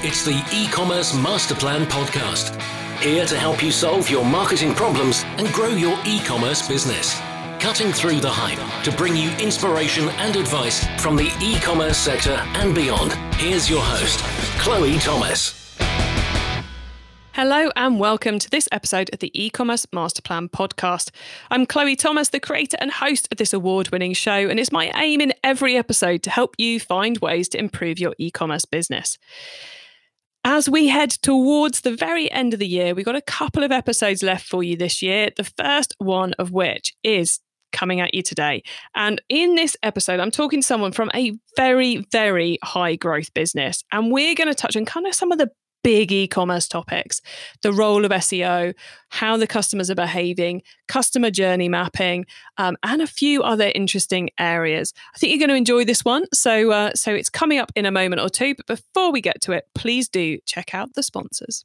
It's the e-commerce master plan podcast. Here to help you solve your marketing problems and grow your e-commerce business. Cutting through the hype to bring you inspiration and advice from the e-commerce sector and beyond. Here's your host, Chloe Thomas. Hello and welcome to this episode of the e-commerce masterplan podcast. I'm Chloe Thomas, the creator and host of this award-winning show, and it's my aim in every episode to help you find ways to improve your e-commerce business. As we head towards the very end of the year, we've got a couple of episodes left for you this year. The first one of which is coming at you today. And in this episode, I'm talking to someone from a very, very high growth business. And we're going to touch on kind of some of the big e commerce topics the role of SEO, how the customers are behaving, customer journey mapping, um, and a few other interesting areas. I think you're going to enjoy this one. So, uh, so it's coming up in a moment or two. But before we get to it, please do check out the sponsors.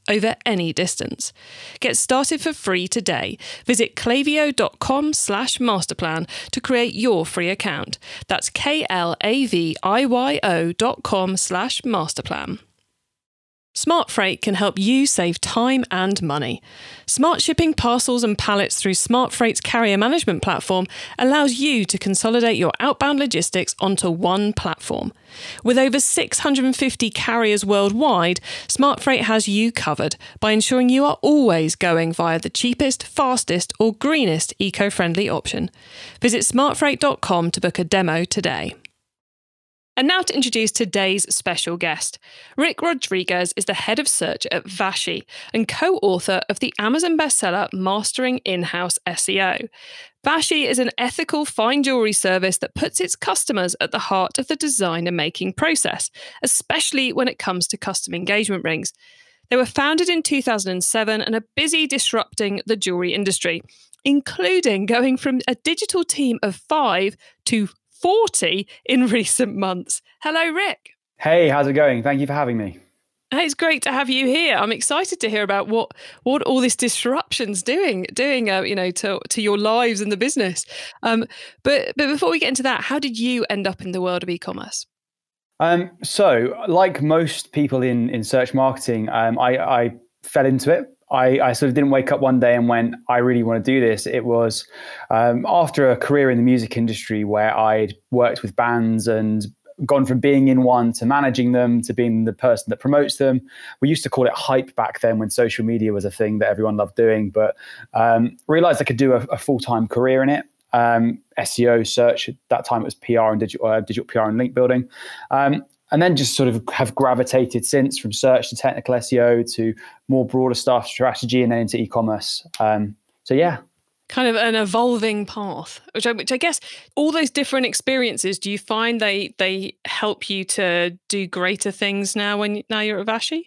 over any distance. Get started for free today. Visit klaviyo.com slash masterplan to create your free account. That's K-L-A-V-I-Y-O dot com slash masterplan. Smart Freight can help you save time and money. Smart shipping parcels and pallets through Smart Freight's carrier management platform allows you to consolidate your outbound logistics onto one platform. With over 650 carriers worldwide, Smart Freight has you covered by ensuring you are always going via the cheapest, fastest, or greenest eco friendly option. Visit smartfreight.com to book a demo today. And now to introduce today's special guest. Ric Rodriguez is the head of search at Vashi and co author of the Amazon bestseller Mastering In House SEO. Vashi is an ethical fine jewelry service that puts its customers at the heart of the design and making process, especially when it comes to custom engagement rings. They were founded in 2007 and are busy disrupting the jewelry industry, including going from a digital team of five to 40 in recent months. Hello, Ric. Hey, how's it going? Thank you for having me. Hey, It's great to have you here. I'm excited to hear about what what all this disruption's doing, doing, uh, you know, to to your lives and the business. Um, but but before we get into that, how did you end up in the world of e-commerce? Um, so, like most people in in search marketing, um, I, I fell into it. I, I, sort of didn't wake up one day and went, I really want to do this. It was um, after a career in the music industry where I'd worked with bands and gone from being in one to managing them to being the person that promotes them. We used to call it hype back then when social media was a thing that everyone loved doing, but um, realized I could do a, a full time career in it. Um, SEO, search, at that time it was PR and digital, uh, digital PR and link building. Um, and then just sort of have gravitated since from search to technical SEO to more broader stuff, strategy, and then into e-commerce. Um, so yeah, kind of an evolving path, which I, which I guess all those different experiences. Do you find they they help you to do greater things now when now you're at Vashi?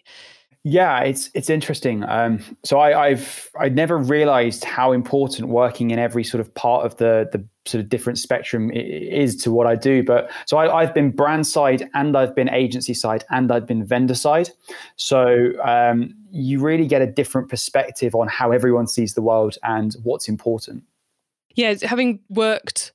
Yeah, it's it's interesting. Um, so I, I've I never realized how important working in every sort of part of the the sort of different spectrum is to what I do. But so I, have been brand side and I've been agency side and I've been vendor side. So um, you really get a different perspective on how everyone sees the world and what's important. Yeah, having worked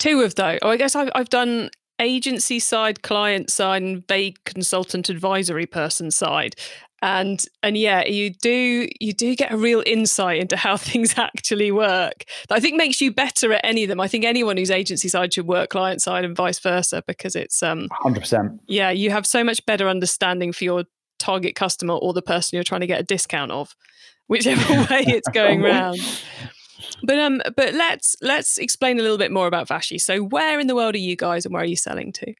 two of those, oh, I guess I've, I've done agency side, client side, and vague consultant advisory person side and and yeah you do you do get a real insight into how things actually work that i think makes you better at any of them. I think anyone who's agency side should work client side and vice versa because it's um 100% yeah you have so much better understanding for your target customer or the person you're trying to get a discount of whichever way it's going round. But um but let's let's explain a little bit more about vashi. So where in the world are you guys and where are you selling to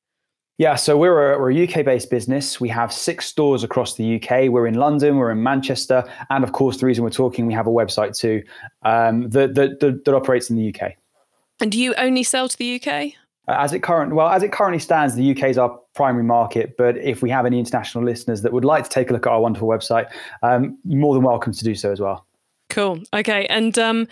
yeah, so we're a, we're a UK based business. We have six stores across the UK. We're in London, we're in Manchester, and of course, the reason we're talking, we have a website too um, that, that, that, that operates in the UK. And do you only sell to the UK? As it current well as it currently stands, the UK is our primary market. But if we have any international listeners that would like to take a look at our wonderful website, um, more than welcome to do so as well. Cool. Okay, and um,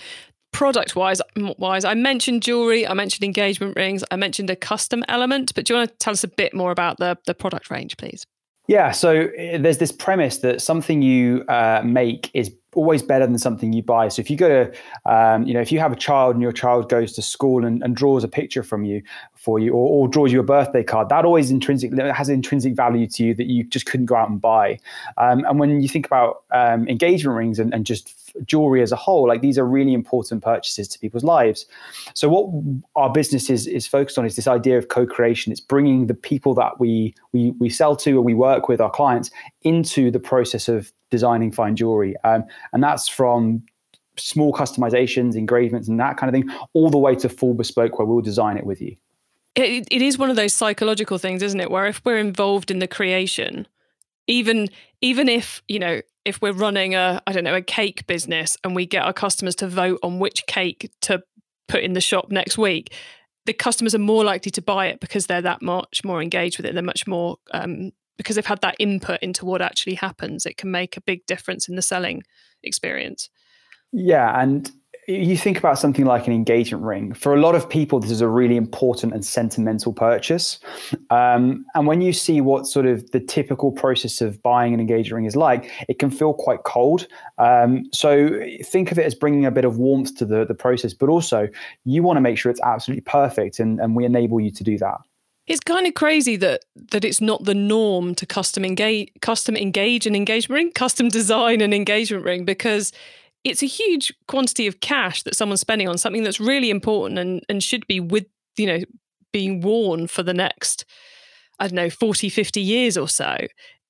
product wise wise i mentioned jewelry i mentioned engagement rings i mentioned a custom element but do you want to tell us a bit more about the, the product range please yeah so eh, there's this premise that something you uh, make is always better than something you buy. So if you go to, um, you know, if you have a child and your child goes to school and, and draws a picture from you for you, or, or, draws you a birthday card, that always intrinsic has intrinsic value to you that you just couldn't go out and buy. Um, and when you think about um, engagement rings and, and just jewelry as a whole, like these are really important purchases to people's lives. So what our business is is focused on is this idea of co-creation. It's bringing the people that we we we sell to or we work with, our clients, into the process of designing fine jewelry. Um, and that's from small customizations, engravements, and that kind of thing, all the way to full bespoke where we'll design it with you. It, it is one of those psychological things, isn't it? Where if we're involved in the creation, even even if you know if we're running a I don't know a cake business and we get our customers to vote on which cake to put in the shop next week, the customers are more likely to buy it because they're that much more engaged with it. They're much more um, because they've had that input into what actually happens, it can make a big difference in the selling experience. Yeah, and you think about something like an engagement ring. For a lot of people, this is a really important and sentimental purchase. Um, and when you see what sort of the typical process of buying an engagement ring is like, it can feel quite cold. Um, so think of it as bringing a bit of warmth to the, the process, but also you want to make sure it's absolutely perfect, and, and we enable you to do that. It's kind of crazy that that it's not the norm to custom engage, custom engage an engagement ring, custom design an engagement ring because it's a huge quantity of cash that someone's spending on something that's really important and and should be with you know being worn for the next I don't know 40 50 years or so.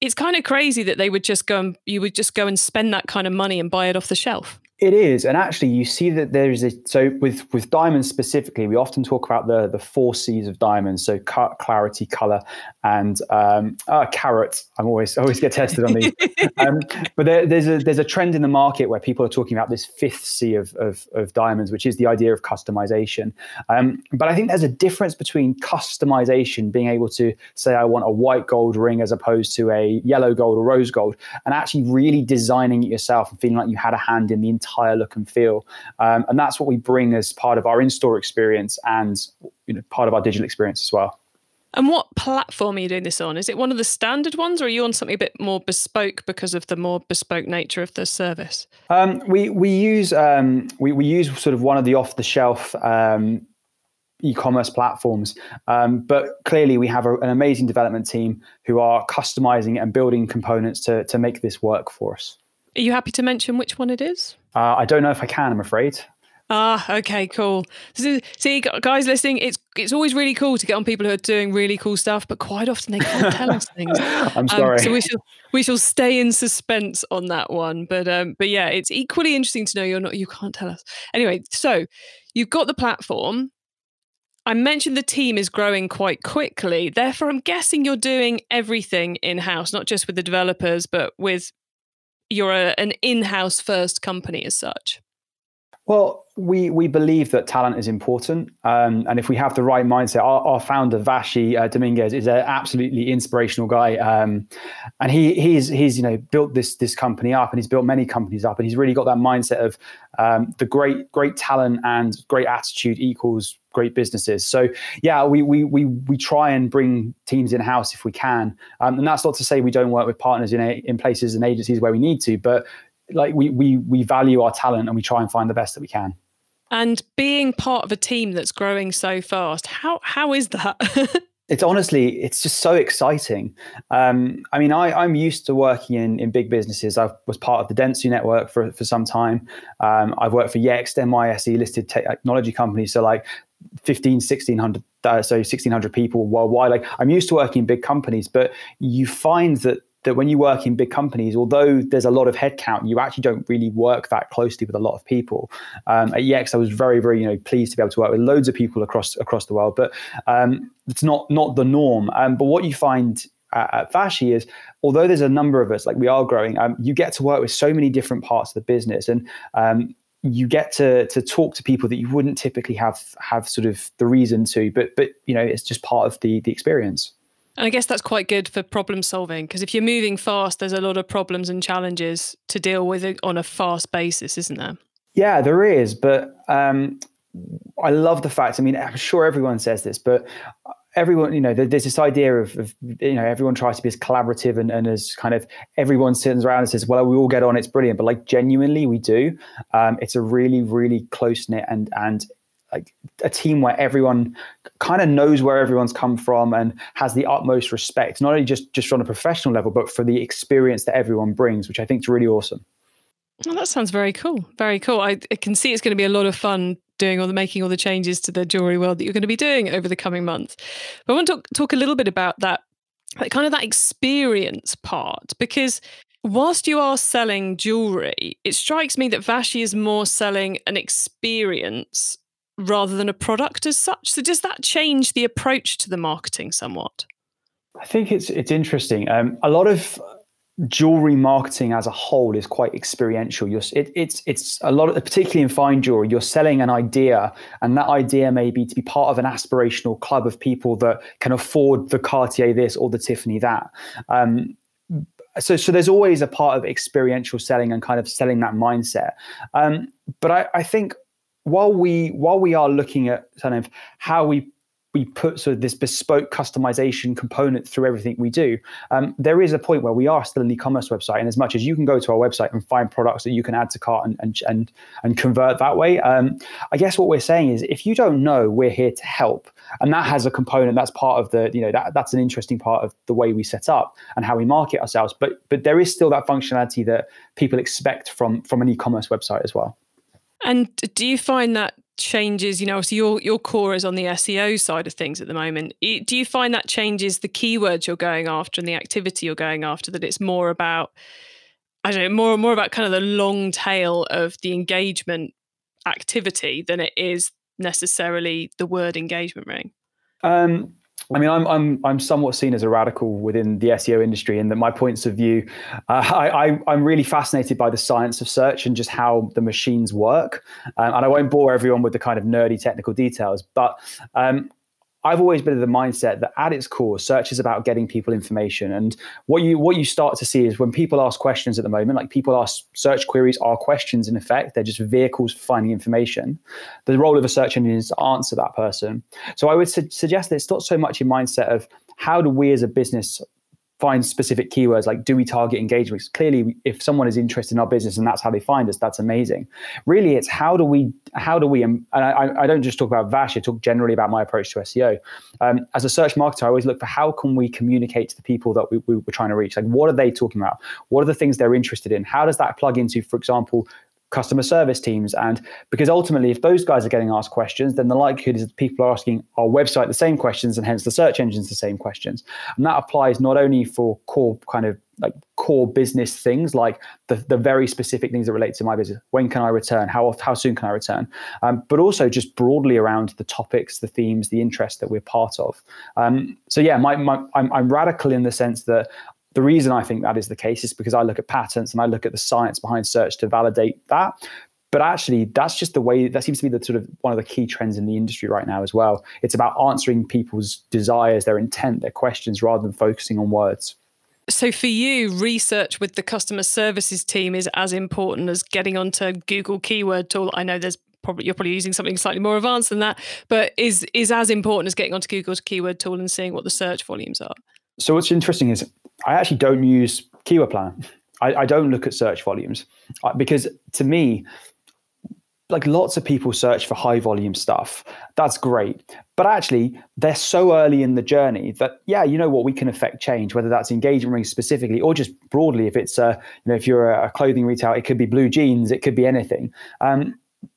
It's kind of crazy that they would just go and you would just go and spend that kind of money and buy it off the shelf. It is, and actually, you see that there is a so with with diamonds specifically. We often talk about the the four C's of diamonds: so cut, clarity, color, and um, uh, carat. I'm always always get tested on these. um, but there, there's a there's a trend in the market where people are talking about this fifth C of of, of diamonds, which is the idea of customization. Um, but I think there's a difference between customization, being able to say I want a white gold ring as opposed to a yellow gold or rose gold, and actually really designing it yourself and feeling like you had a hand in the entire entire look and feel. Um, and that's what we bring as part of our in-store experience and you know part of our digital experience as well. And what platform are you doing this on? Is it one of the standard ones, or are you on something a bit more bespoke because of the more bespoke nature of the service? Um, we we use um, we we use sort of one of the off the shelf um, e-commerce platforms. Um, but clearly, we have a, an amazing development team who are customizing and building components to to make this work for us. Are you happy to mention which one it is? Uh, I don't know if I can. I'm afraid. Ah, okay, cool. See, guys listening, it's it's always really cool to get on people who are doing really cool stuff, but quite often they can't tell us things. I'm sorry. Um, so we shall we shall stay in suspense on that one. But um, but yeah, it's equally interesting to know you're not you can't tell us. Anyway, so you've got the platform. I mentioned the team is growing quite quickly. Therefore, I'm guessing you're doing everything in house, not just with the developers, but with you're a, an in-house first company as such? Well, we we believe that talent is important, um, and if we have the right mindset, our, our founder Vashi uh, Dominguez is an absolutely inspirational guy, um, and he he's he's you know built this this company up, and he's built many companies up, and he's really got that mindset of um, the great great talent and great attitude equals great businesses. So yeah, we we we we try and bring teams in house if we can, um, and that's not to say we don't work with partners in a, in places and agencies where we need to, but like we we we value our talent and we try and find the best that we can. And being part of a team that's growing so fast, how how is that? it's honestly it's just so exciting um, i mean I, i'm used to working in, in big businesses i was part of the dentsu network for, for some time um, i've worked for yext nyse listed technology companies so like 15 1600 uh, so 1600 people worldwide like i'm used to working in big companies but you find that that when you work in big companies, although there's a lot of headcount, you actually don't really work that closely with a lot of people. Um, at Yext, I was very, very, you know, pleased to be able to work with loads of people across across the world, but um, it's not not the norm. Um, but what you find at, at Vashi is, although there's a number of us, like we are growing, um, you get to work with so many different parts of the business, and um, you get to to talk to people that you wouldn't typically have have sort of the reason to, but but you know it's just part of the the experience. And I guess that's quite good for problem solving because if you're moving fast, there's a lot of problems and challenges to deal with on a fast basis, isn't there? Yeah, there is. But um, I love the fact. I mean, I'm sure everyone says this, but everyone, you know, there's this idea of, of, you know, everyone tries to be as collaborative and, and as kind of everyone sits around and says, well, we all get on, it's brilliant. But like genuinely, we do. Um, it's a really, really close knit and, and like a team where everyone kind of knows where everyone's come from and has the utmost respect, not only just, just on a professional level, but for the experience that everyone brings, which I think is really awesome. Well, that sounds very cool. Very cool. I, I, can see it's going to be a lot of fun doing all the making all the changes to the jewelry world that you're going to be doing over the coming months. But I want to talk, talk a little bit about that, kind of that experience part, because whilst you are selling jewelry, it strikes me that Vashi is more selling an experience rather than a product as such. So does that change the approach to the marketing somewhat? I think it's it's interesting. Um, a lot of jewelry marketing as a whole is quite experiential. You're, it, it's it's a lot of particularly in fine jewelry. You're selling an idea, and that idea may be to be part of an aspirational club of people that can afford the Cartier this or the Tiffany that. Um, so so there's always a part of experiential selling and kind of selling that mindset. Um, but I, I think while we while we are looking at kind of how we we put sort of this bespoke customization component through everything we do. Um, there is a point where we are still an e-commerce website, and as much as you can go to our website and find products that you can add to cart and and and, and convert that way, um, I guess what we're saying is if you don't know, we're here to help, and that has a component that's part of the you know that that's an interesting part of the way we set up and how we market ourselves. But but there is still that functionality that people expect from from an e-commerce website as well. And do you find that changes you know so your your core is on the SEO side of things at the moment. Do you find that changes the keywords you're going after and the activity you're going after that it's more about I don't know more and more about kind of the long tail of the engagement activity than it is necessarily the word engagement ring? Um I mean, I'm I'm I'm somewhat seen as a radical within the SEO industry, in that my points of view, uh, I, I am really fascinated by the science of search and just how the machines work. Um, and I won't bore everyone with the kind of nerdy technical details, but um, I've always been of the mindset that at its core, search is about getting people information. And what you what you start to see is when people ask questions at the moment, like people ask search queries are questions in effect, they're just vehicles for finding information. The role of a search engine is to answer that person. So I would su- suggest that it's not so much a mindset of how do we as a business find specific keywords like do we target engagements clearly if someone is interested in our business and that's how they find us that's amazing. Really it's how do we how do we and i, I don't just talk about Vashi i talk generally about my approach to seo um, as a search marketer i always look for how can we communicate to the people that we, we, we're trying to reach? Like what are they talking about? What are the things they're interested in? How does that plug into for example customer service teams. And because ultimately, if those guys are getting asked questions, then the likelihood is that people are asking our website the same questions and hence the search engines the same questions. And that applies not only for core kind of like core business things like the, the very specific things that relate to my business when can i return how how soon can i return um, but also just broadly around the topics the themes the interests that we're part of um, so yeah my, my, I'm, I'm radical in the sense that the reason I think that is the case is because I look at patents and I look at the science behind search to validate that. But actually, that's just the way that seems to be the sort of one of the key trends in the industry right now as well. It's about answering people's desires, their intent, their questions, rather than focusing on words. So, for you, research with the customer services team is as important as getting onto Google Keyword Tool. I know there's probably you're probably using something slightly more advanced than that, but is is as important as getting onto Google's Keyword Tool and seeing what the search volumes are. So, what's interesting is I actually don't use Keyword Planner. I, I don't look at search volumes uh, because to me, like lots of people search for high volume stuff. That's great. But actually, they're so early in the journey that, yeah, you know what, we can affect change, whether that's engagement rings specifically or just broadly. If it's, a, you know, if you're a clothing retailer, it could be blue jeans, it could be anything. Um,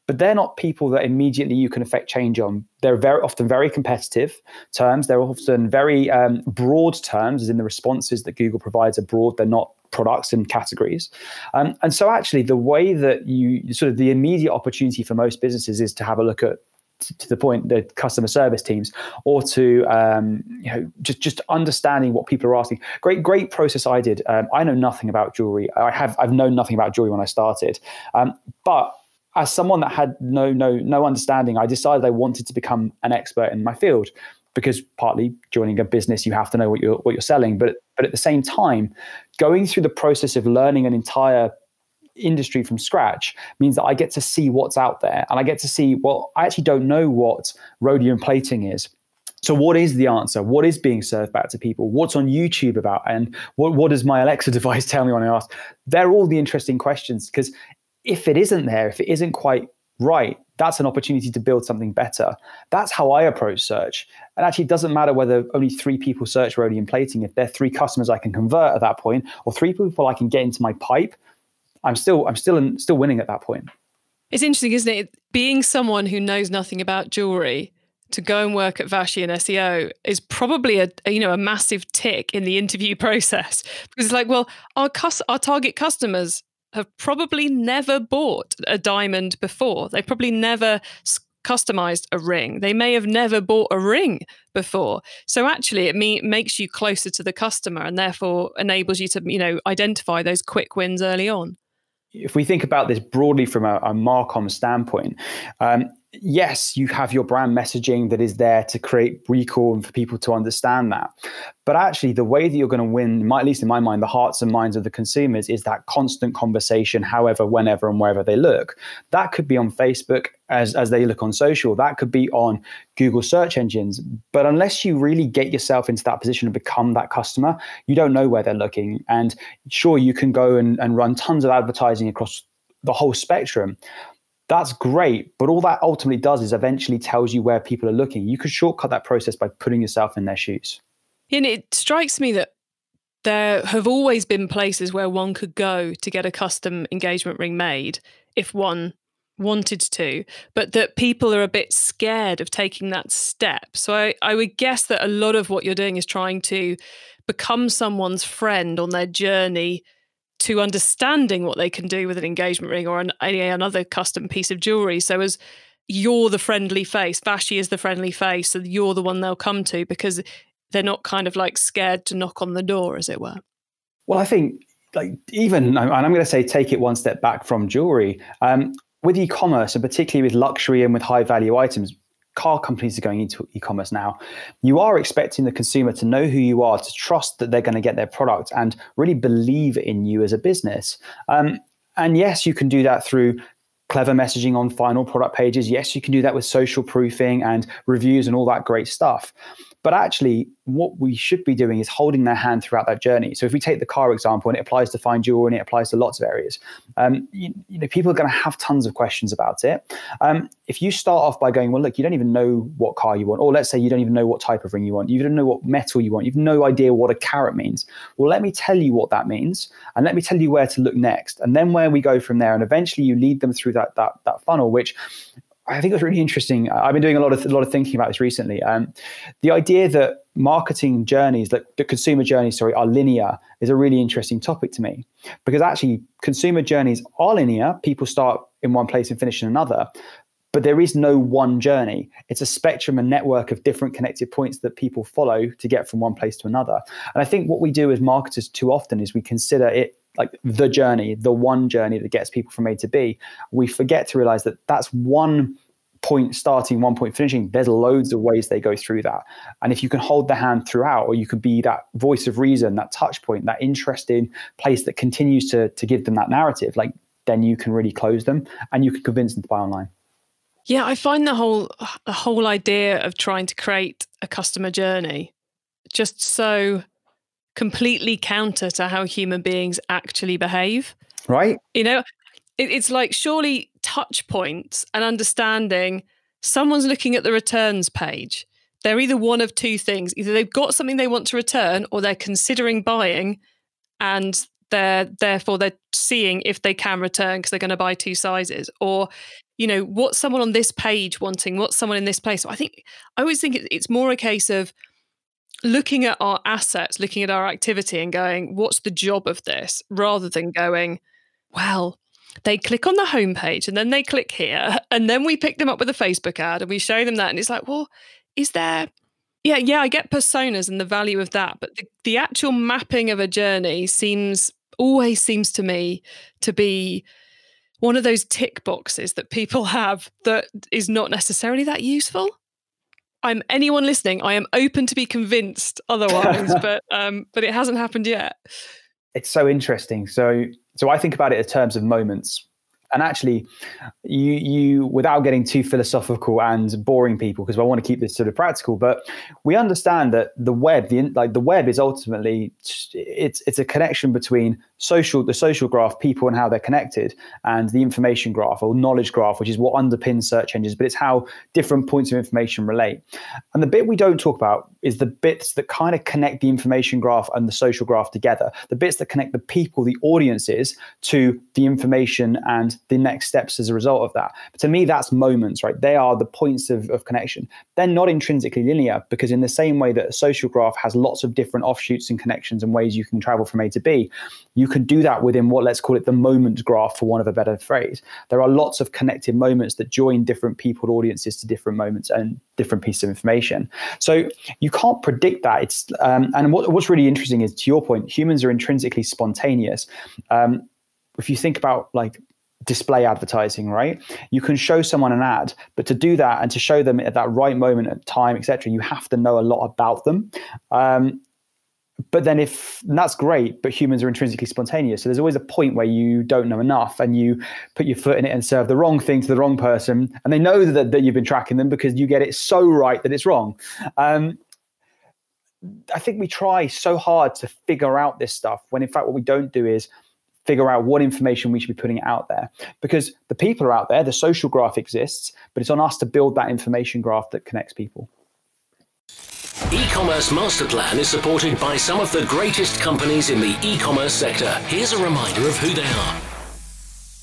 but they're not people that immediately you can affect change on. They're very often very competitive terms. They're often very um, broad terms, as in the responses that Google provides are broad. They're not products and categories. Um, and so, actually, the way that you sort of the immediate opportunity for most businesses is to have a look at to the point the customer service teams or to um, you know just just understanding what people are asking great great process i did um, i know nothing about jewelry i have i've known nothing about jewelry when i started um, but as someone that had no no no understanding, I decided I wanted to become an expert in my field because partly joining a business you have to know what you're what you're selling, but but at the same time, going through the process of learning an entire industry from scratch means that I get to see what's out there and I get to see well I actually don't know what rhodium plating is so, what is the answer? What is being served back to people? What's on YouTube about? And what, what does my Alexa device tell me when I ask? They're all the interesting questions because if it isn't there, if it isn't quite right, that's an opportunity to build something better. That's how I approach search. And actually, it doesn't matter whether only three people search rhodium plating. If they're three customers I can convert at that point, or three people I can get into my pipe, I'm still I'm still in, still winning at that point. It's interesting, isn't it? Being someone who knows nothing about jewelry to go and work at Vashi and SEO is probably a, a, you know a massive tick in the interview process because it's like well our cus- our target customers have probably never bought a diamond before. They've probably never customized a ring. They may have never bought a ring before. So actually it me- makes you closer to the customer and therefore enables you to you know identify those quick wins early on. If we think about this broadly from a, a Marcom standpoint, um, yes, you have your brand messaging that is there to create recall and for people to understand that. But actually, the way that you're going to win, at least in my mind, the hearts and minds of the consumers is that constant conversation, however, whenever, and wherever they look. That could be on Facebook as, as they look on social, that could be on Google search engines. But unless you really get yourself into that position and become that customer, you don't know where they're looking. And sure, you can go and, and run tons of advertising across the whole spectrum that's great but all that ultimately does is eventually tells you where people are looking you could shortcut that process by putting yourself in their shoes and it strikes me that there have always been places where one could go to get a custom engagement ring made if one wanted to, but that people are a bit scared of taking that step. So I, I would guess that a lot of what you're doing is trying to become someone's friend on their journey to understanding what they can do with an engagement ring or an, another custom piece of jewelry. So as you're the friendly face, Vashi is the friendly face, so you're the one they'll come to because they're not kind of like scared to knock on the door, as it were. Well, I think like even, and I'm going to say take it one step back from jewelry. Um, with e-commerce and particularly with luxury and with high value items, car companies are going into e-commerce now. You are expecting the consumer to know who you are, to trust that they're going to get their product, and really believe in you as a business. Um, and yes, you can do that through clever messaging on final product pages. Yes, you can do that with social proofing and reviews and all that great stuff. But actually, what we should be doing is holding their hand throughout that journey. So if we take the car example, and it applies to fine jewelry and it applies to lots of areas, um, you, you, know, people are going to have tons of questions about it. Um, if you start off by going, well, look, you don't even know what car you want, or let's say you don't even know what type of ring you want, you don't know what metal you want, you've no idea what a carat means. Well, let me tell you what that means, and let me tell you where to look next, and then where we go from there. And eventually, you lead them through that that that funnel, which I think it was really interesting. I've been doing a lot of a lot of thinking about this recently. Um, the idea that marketing journeys, that the consumer journeys, sorry, are linear, is a really interesting topic to me because actually consumer journeys are linear. People start in one place and finish in another, but there is no one journey. It's a spectrum and network of different connected points that people follow to get from one place to another. And I think what we do as marketers too often is we consider it like the journey, the one journey that gets people from A to B. We forget to realize that that's one point starting, one point finishing. There's loads of ways they go through that. And if you can hold the hand throughout, or you could be that voice of reason, that touch point, that interesting place that continues to, to give them that narrative, like then you can really close them and you can convince them to buy online. Yeah, I find the whole the whole idea of trying to create a customer journey just so completely counter to how human beings actually behave. Right. You know, it, it's like surely touch points and understanding someone's looking at the returns page. They're either one of two things either they've got something they want to return or they're considering buying and they're therefore they're seeing if they can return because they're going to buy two sizes or you know what's someone on this page wanting what's someone in this place so i think i always think it's more a case of looking at our assets, looking at our activity and going, what's the job of this? Rather than going, well, they click on the homepage and then they click here. And then we pick them up with a Facebook ad and we show them that. And it's like, well, is there, yeah, yeah, I get personas and the value of that. But the, the actual mapping of a journey seems, always seems to me to be one of those tick boxes that people have that is not necessarily that useful. I'm anyone listening. I am open to be convinced otherwise, but um, but it hasn't happened yet. It's so interesting. So so I think about it in terms of moments and actually you you without getting too philosophical and boring people because I want to keep this sort of practical but we understand that the web the like the web is ultimately it's it's a connection between social the social graph people and how they're connected and the information graph or knowledge graph which is what underpins search engines but it's how different points of information relate. And the bit we don't talk about is the bits that kind of connect the information graph and the social graph together the bits that connect the people the audiences to the information and the next steps as a result of that. But to me that's moments right? They are the points of, of connection. They're not intrinsically linear because in the same way that a social graph has lots of different offshoots and connections and ways you can travel from a to b you can do that within what let's call it the moment graph for one of a better phrase. There are lots of connected moments that join different people audiences to different moments and different pieces of information. So you can't predict that. It's um, and what, what's really interesting is to your point humans are intrinsically spontaneous. Um, if you think about like display advertising right? You can show someone an ad but to do that and to show them at that right moment at time etc you have to know a lot about them. Um, but then if that's great but humans are intrinsically spontaneous. So there's always a point where you don't know enough and you put your foot in it and serve the wrong thing to the wrong person and they know that, that you've been tracking them because you get it so right that it's wrong. Um, i think we try so hard to figure out this stuff when in fact what we don't do is figure out what information we should be putting out there because the people are out there the social graph exists but it's on us to build that information graph that connects people E-commerce master plan is supported by some of the greatest companies in the e-commerce sector. Here's a reminder of who they are.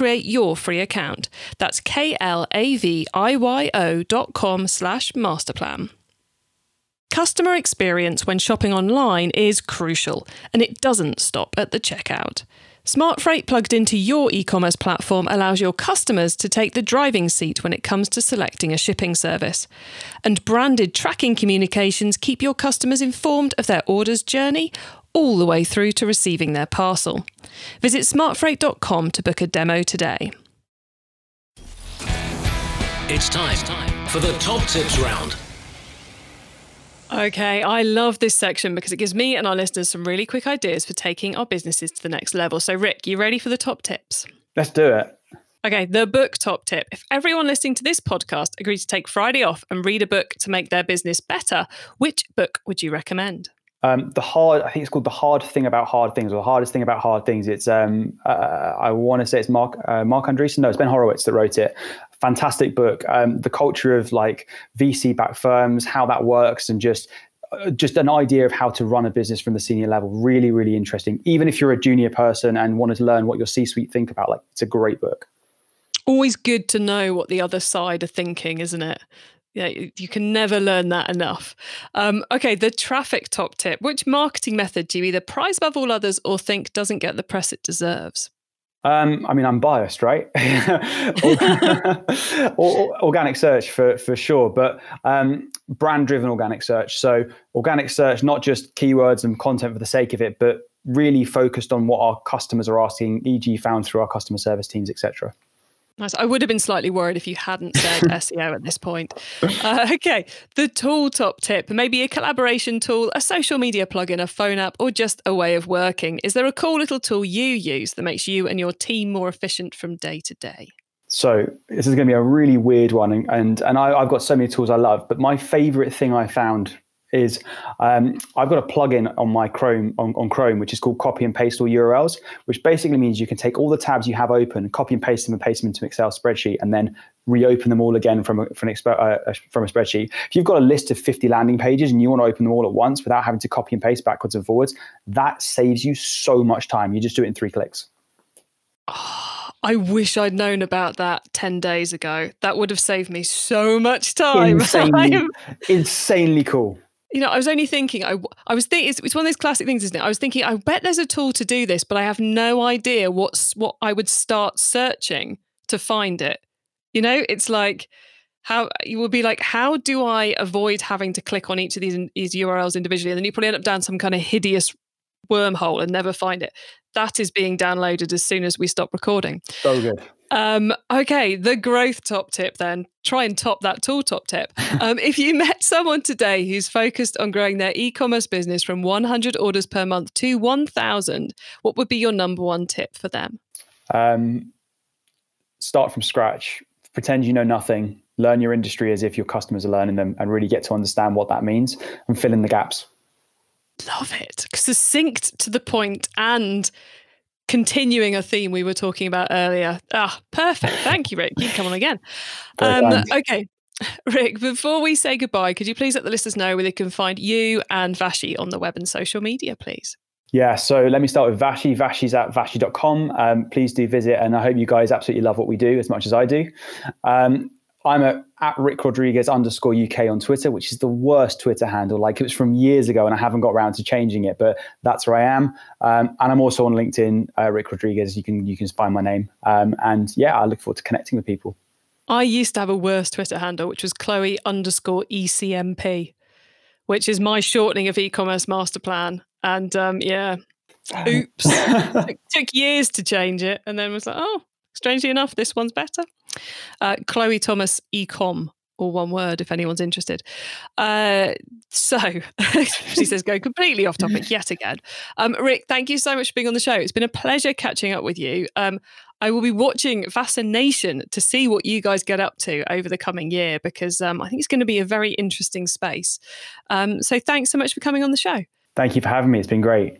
create your free account. That's K-L-A-V-I-Y-O dot com slash masterplan. Customer experience when shopping online is crucial, and it doesn't stop at the checkout. Smart Freight plugged into your e commerce platform allows your customers to take the driving seat when it comes to selecting a shipping service. And branded tracking communications keep your customers informed of their order's journey all the way through to receiving their parcel. Visit smartfreight.com to book a demo today. It's time for the top tips round. Okay, I love this section because it gives me and our listeners some really quick ideas for taking our businesses to the next level. So, Ric, you ready for the top tips? Let's do it. Okay, the book top tip. If everyone listening to this podcast agreed to take Friday off and read a book to make their business better, which book would you recommend? Um, the hard, I think it's called the hard thing about hard things, or the hardest thing about hard things. It's, um, uh, I want to say it's Mark uh, Marc Andreessen. No, it's Ben Horowitz that wrote it. Fantastic book. Um, the culture of like VC backed firms, how that works, and just uh, just an idea of how to run a business from the senior level. Really, really interesting. Even if you're a junior person and wanted to learn what your C-suite think about, like it's a great book. Always good to know what the other side are thinking, isn't it? Yeah, you can never learn that enough. Um, okay, the traffic top tip. Which marketing method do you either prize above all others or think doesn't get the press it deserves? Um, I mean, I'm biased, right? organic search for for sure, but um, brand driven organic search. So organic search, not just keywords and content for the sake of it, but really focused on what our customers are asking, e.g., found through our customer service teams, etc. Nice. I would have been slightly worried if you hadn't said SEO at this point. Uh, okay, the tool top tip maybe a collaboration tool, a social media plugin, a phone app, or just a way of working. Is there a cool little tool you use that makes you and your team more efficient from day to day? So this is going to be a really weird one, and and, and I, I've got so many tools I love, but my favorite thing I found is um, I've got a plugin on my Chrome on, on, Chrome, which is called copy and paste all URLs, which basically means you can take all the tabs you have open, copy and paste them, and paste them into an Excel spreadsheet, and then reopen them all again from a, from, an, uh, from a spreadsheet. If you've got a list of 50 landing pages and you want to open them all at once without having to copy and paste backwards and forwards, that saves you so much time. You just do it in three clicks. Oh, I wish I'd known about that 10 days ago. That would have saved me so much time. Insanely, insanely cool. You know, I was only thinking, I, I was thinking, it's, it's one of those classic things, isn't it? I was thinking, I bet there's a tool to do this, but I have no idea what's what I would start searching to find it. You know, it's like, how you will be like, how do I avoid having to click on each of these, these URLs individually? And then you probably end up down some kind of hideous wormhole and never find it. That is being downloaded as soon as we stop recording. So good. Um, okay, the growth top tip then. Try and top that tool top tip. Um, if you met someone today who's focused on growing their e commerce business from 100 orders per month to 1,000, what would be your number one tip for them? Um, start from scratch, pretend you know nothing, learn your industry as if your customers are learning them, and really get to understand what that means and fill in the gaps. Love it. Succinct to the point and continuing a theme we were talking about earlier. Ah, perfect. Thank you, Ric. You come on again. Um, okay. Ric, before we say goodbye, could you please let the listeners know where they can find you and Vashi on the web and social media, please? Yeah, so let me start with Vashi. Vashi's at vashi.com. Um, please do visit, and I hope you guys absolutely love what we do as much as I do. Um, I'm at, at Ric Rodriguez underscore UK on Twitter, which is the worst Twitter handle. Like it was from years ago, and I haven't got around to changing it, but that's where I am. Um, and I'm also on LinkedIn, uh, Ric Rodriguez. You can you can find my name. Um, and yeah, I look forward to connecting with people. I used to have a worse Twitter handle, which was Chloe underscore ECMP, which is my shortening of e-commerce master plan. And um, yeah, oops, it took years to change it, and then was like, oh, strangely enough, this one's better. Uh, Chloe Thomas Ecom, or one word if anyone's interested. Uh, so she says, go completely off topic yet again. Um, Ric, thank you so much for being on the show. It's been a pleasure catching up with you. Um, I will be watching fascination to see what you guys get up to over the coming year because um, I think it's going to be a very interesting space. Um, so thanks so much for coming on the show. Thank you for having me. It's been great.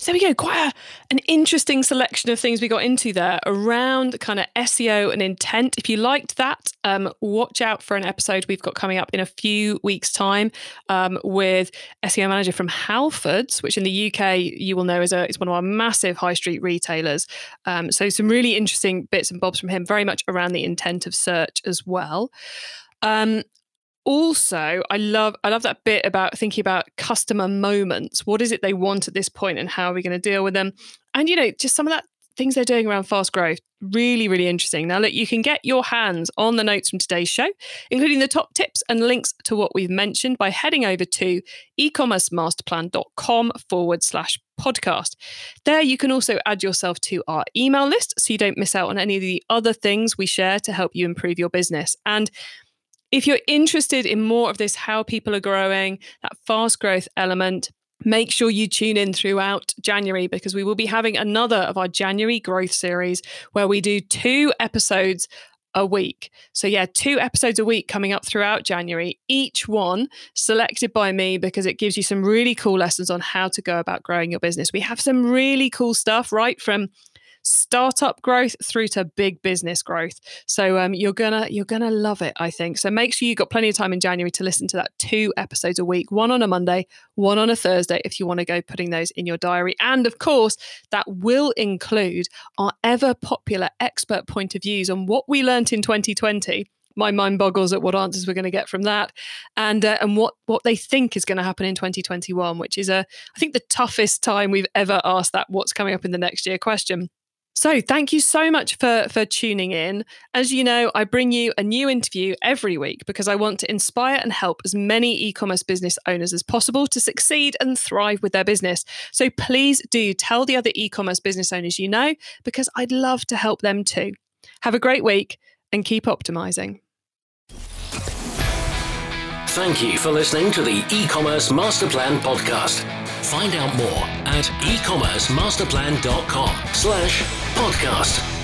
So we go, quite a, an interesting selection of things we got into there around kind of SEO and intent. If you liked that, um, watch out for an episode we've got coming up in a few weeks' time um, with SEO manager from Halfords, which in the UK you will know is a is one of our massive high street retailers. Um, so some really interesting bits and bobs from him, very much around the intent of search as well. Um, also i love i love that bit about thinking about customer moments. What is it they want at this point and how are we going to deal with them? And you know just some of that things they're doing around fast growth really really interesting. Now look you can get your hands on the notes from today's show including the top tips and links to what we've mentioned by heading over to ecommercemasterplan.com forward slash podcast. There you can also add yourself to our email list so you don't miss out on any of the other things we share to help you improve your business. And if you're interested in more of this, how people are growing, that fast growth element, make sure you tune in throughout January because we will be having another of our January growth series where we do two episodes a week. So, yeah, two episodes a week coming up throughout January, each one selected by me because it gives you some really cool lessons on how to go about growing your business. We have some really cool stuff right from startup growth through to big business growth. So um, you're gonna you're gonna love it, I think. So make sure you've got plenty of time in January to listen to that two episodes a week, one on a Monday, one on a Thursday, if you want to go putting those in your diary. And of course, that will include our ever popular expert point of views on what we learnt in 2020 my mind boggles at what answers we're going to get from that and uh, and what what they think is going to happen in 2021 which is a i think the toughest time we've ever asked that what's coming up in the next year question so, thank you so much for for tuning in. As you know, I bring you a new interview every week because I want to inspire and help as many e-commerce business owners as possible to succeed and thrive with their business. So, please do tell the other e-commerce business owners you know because I'd love to help them too. Have a great week and keep optimizing. Thank you for listening to the e-commerce master plan podcast. Find out more at ecommercemasterplan.com slash podcast.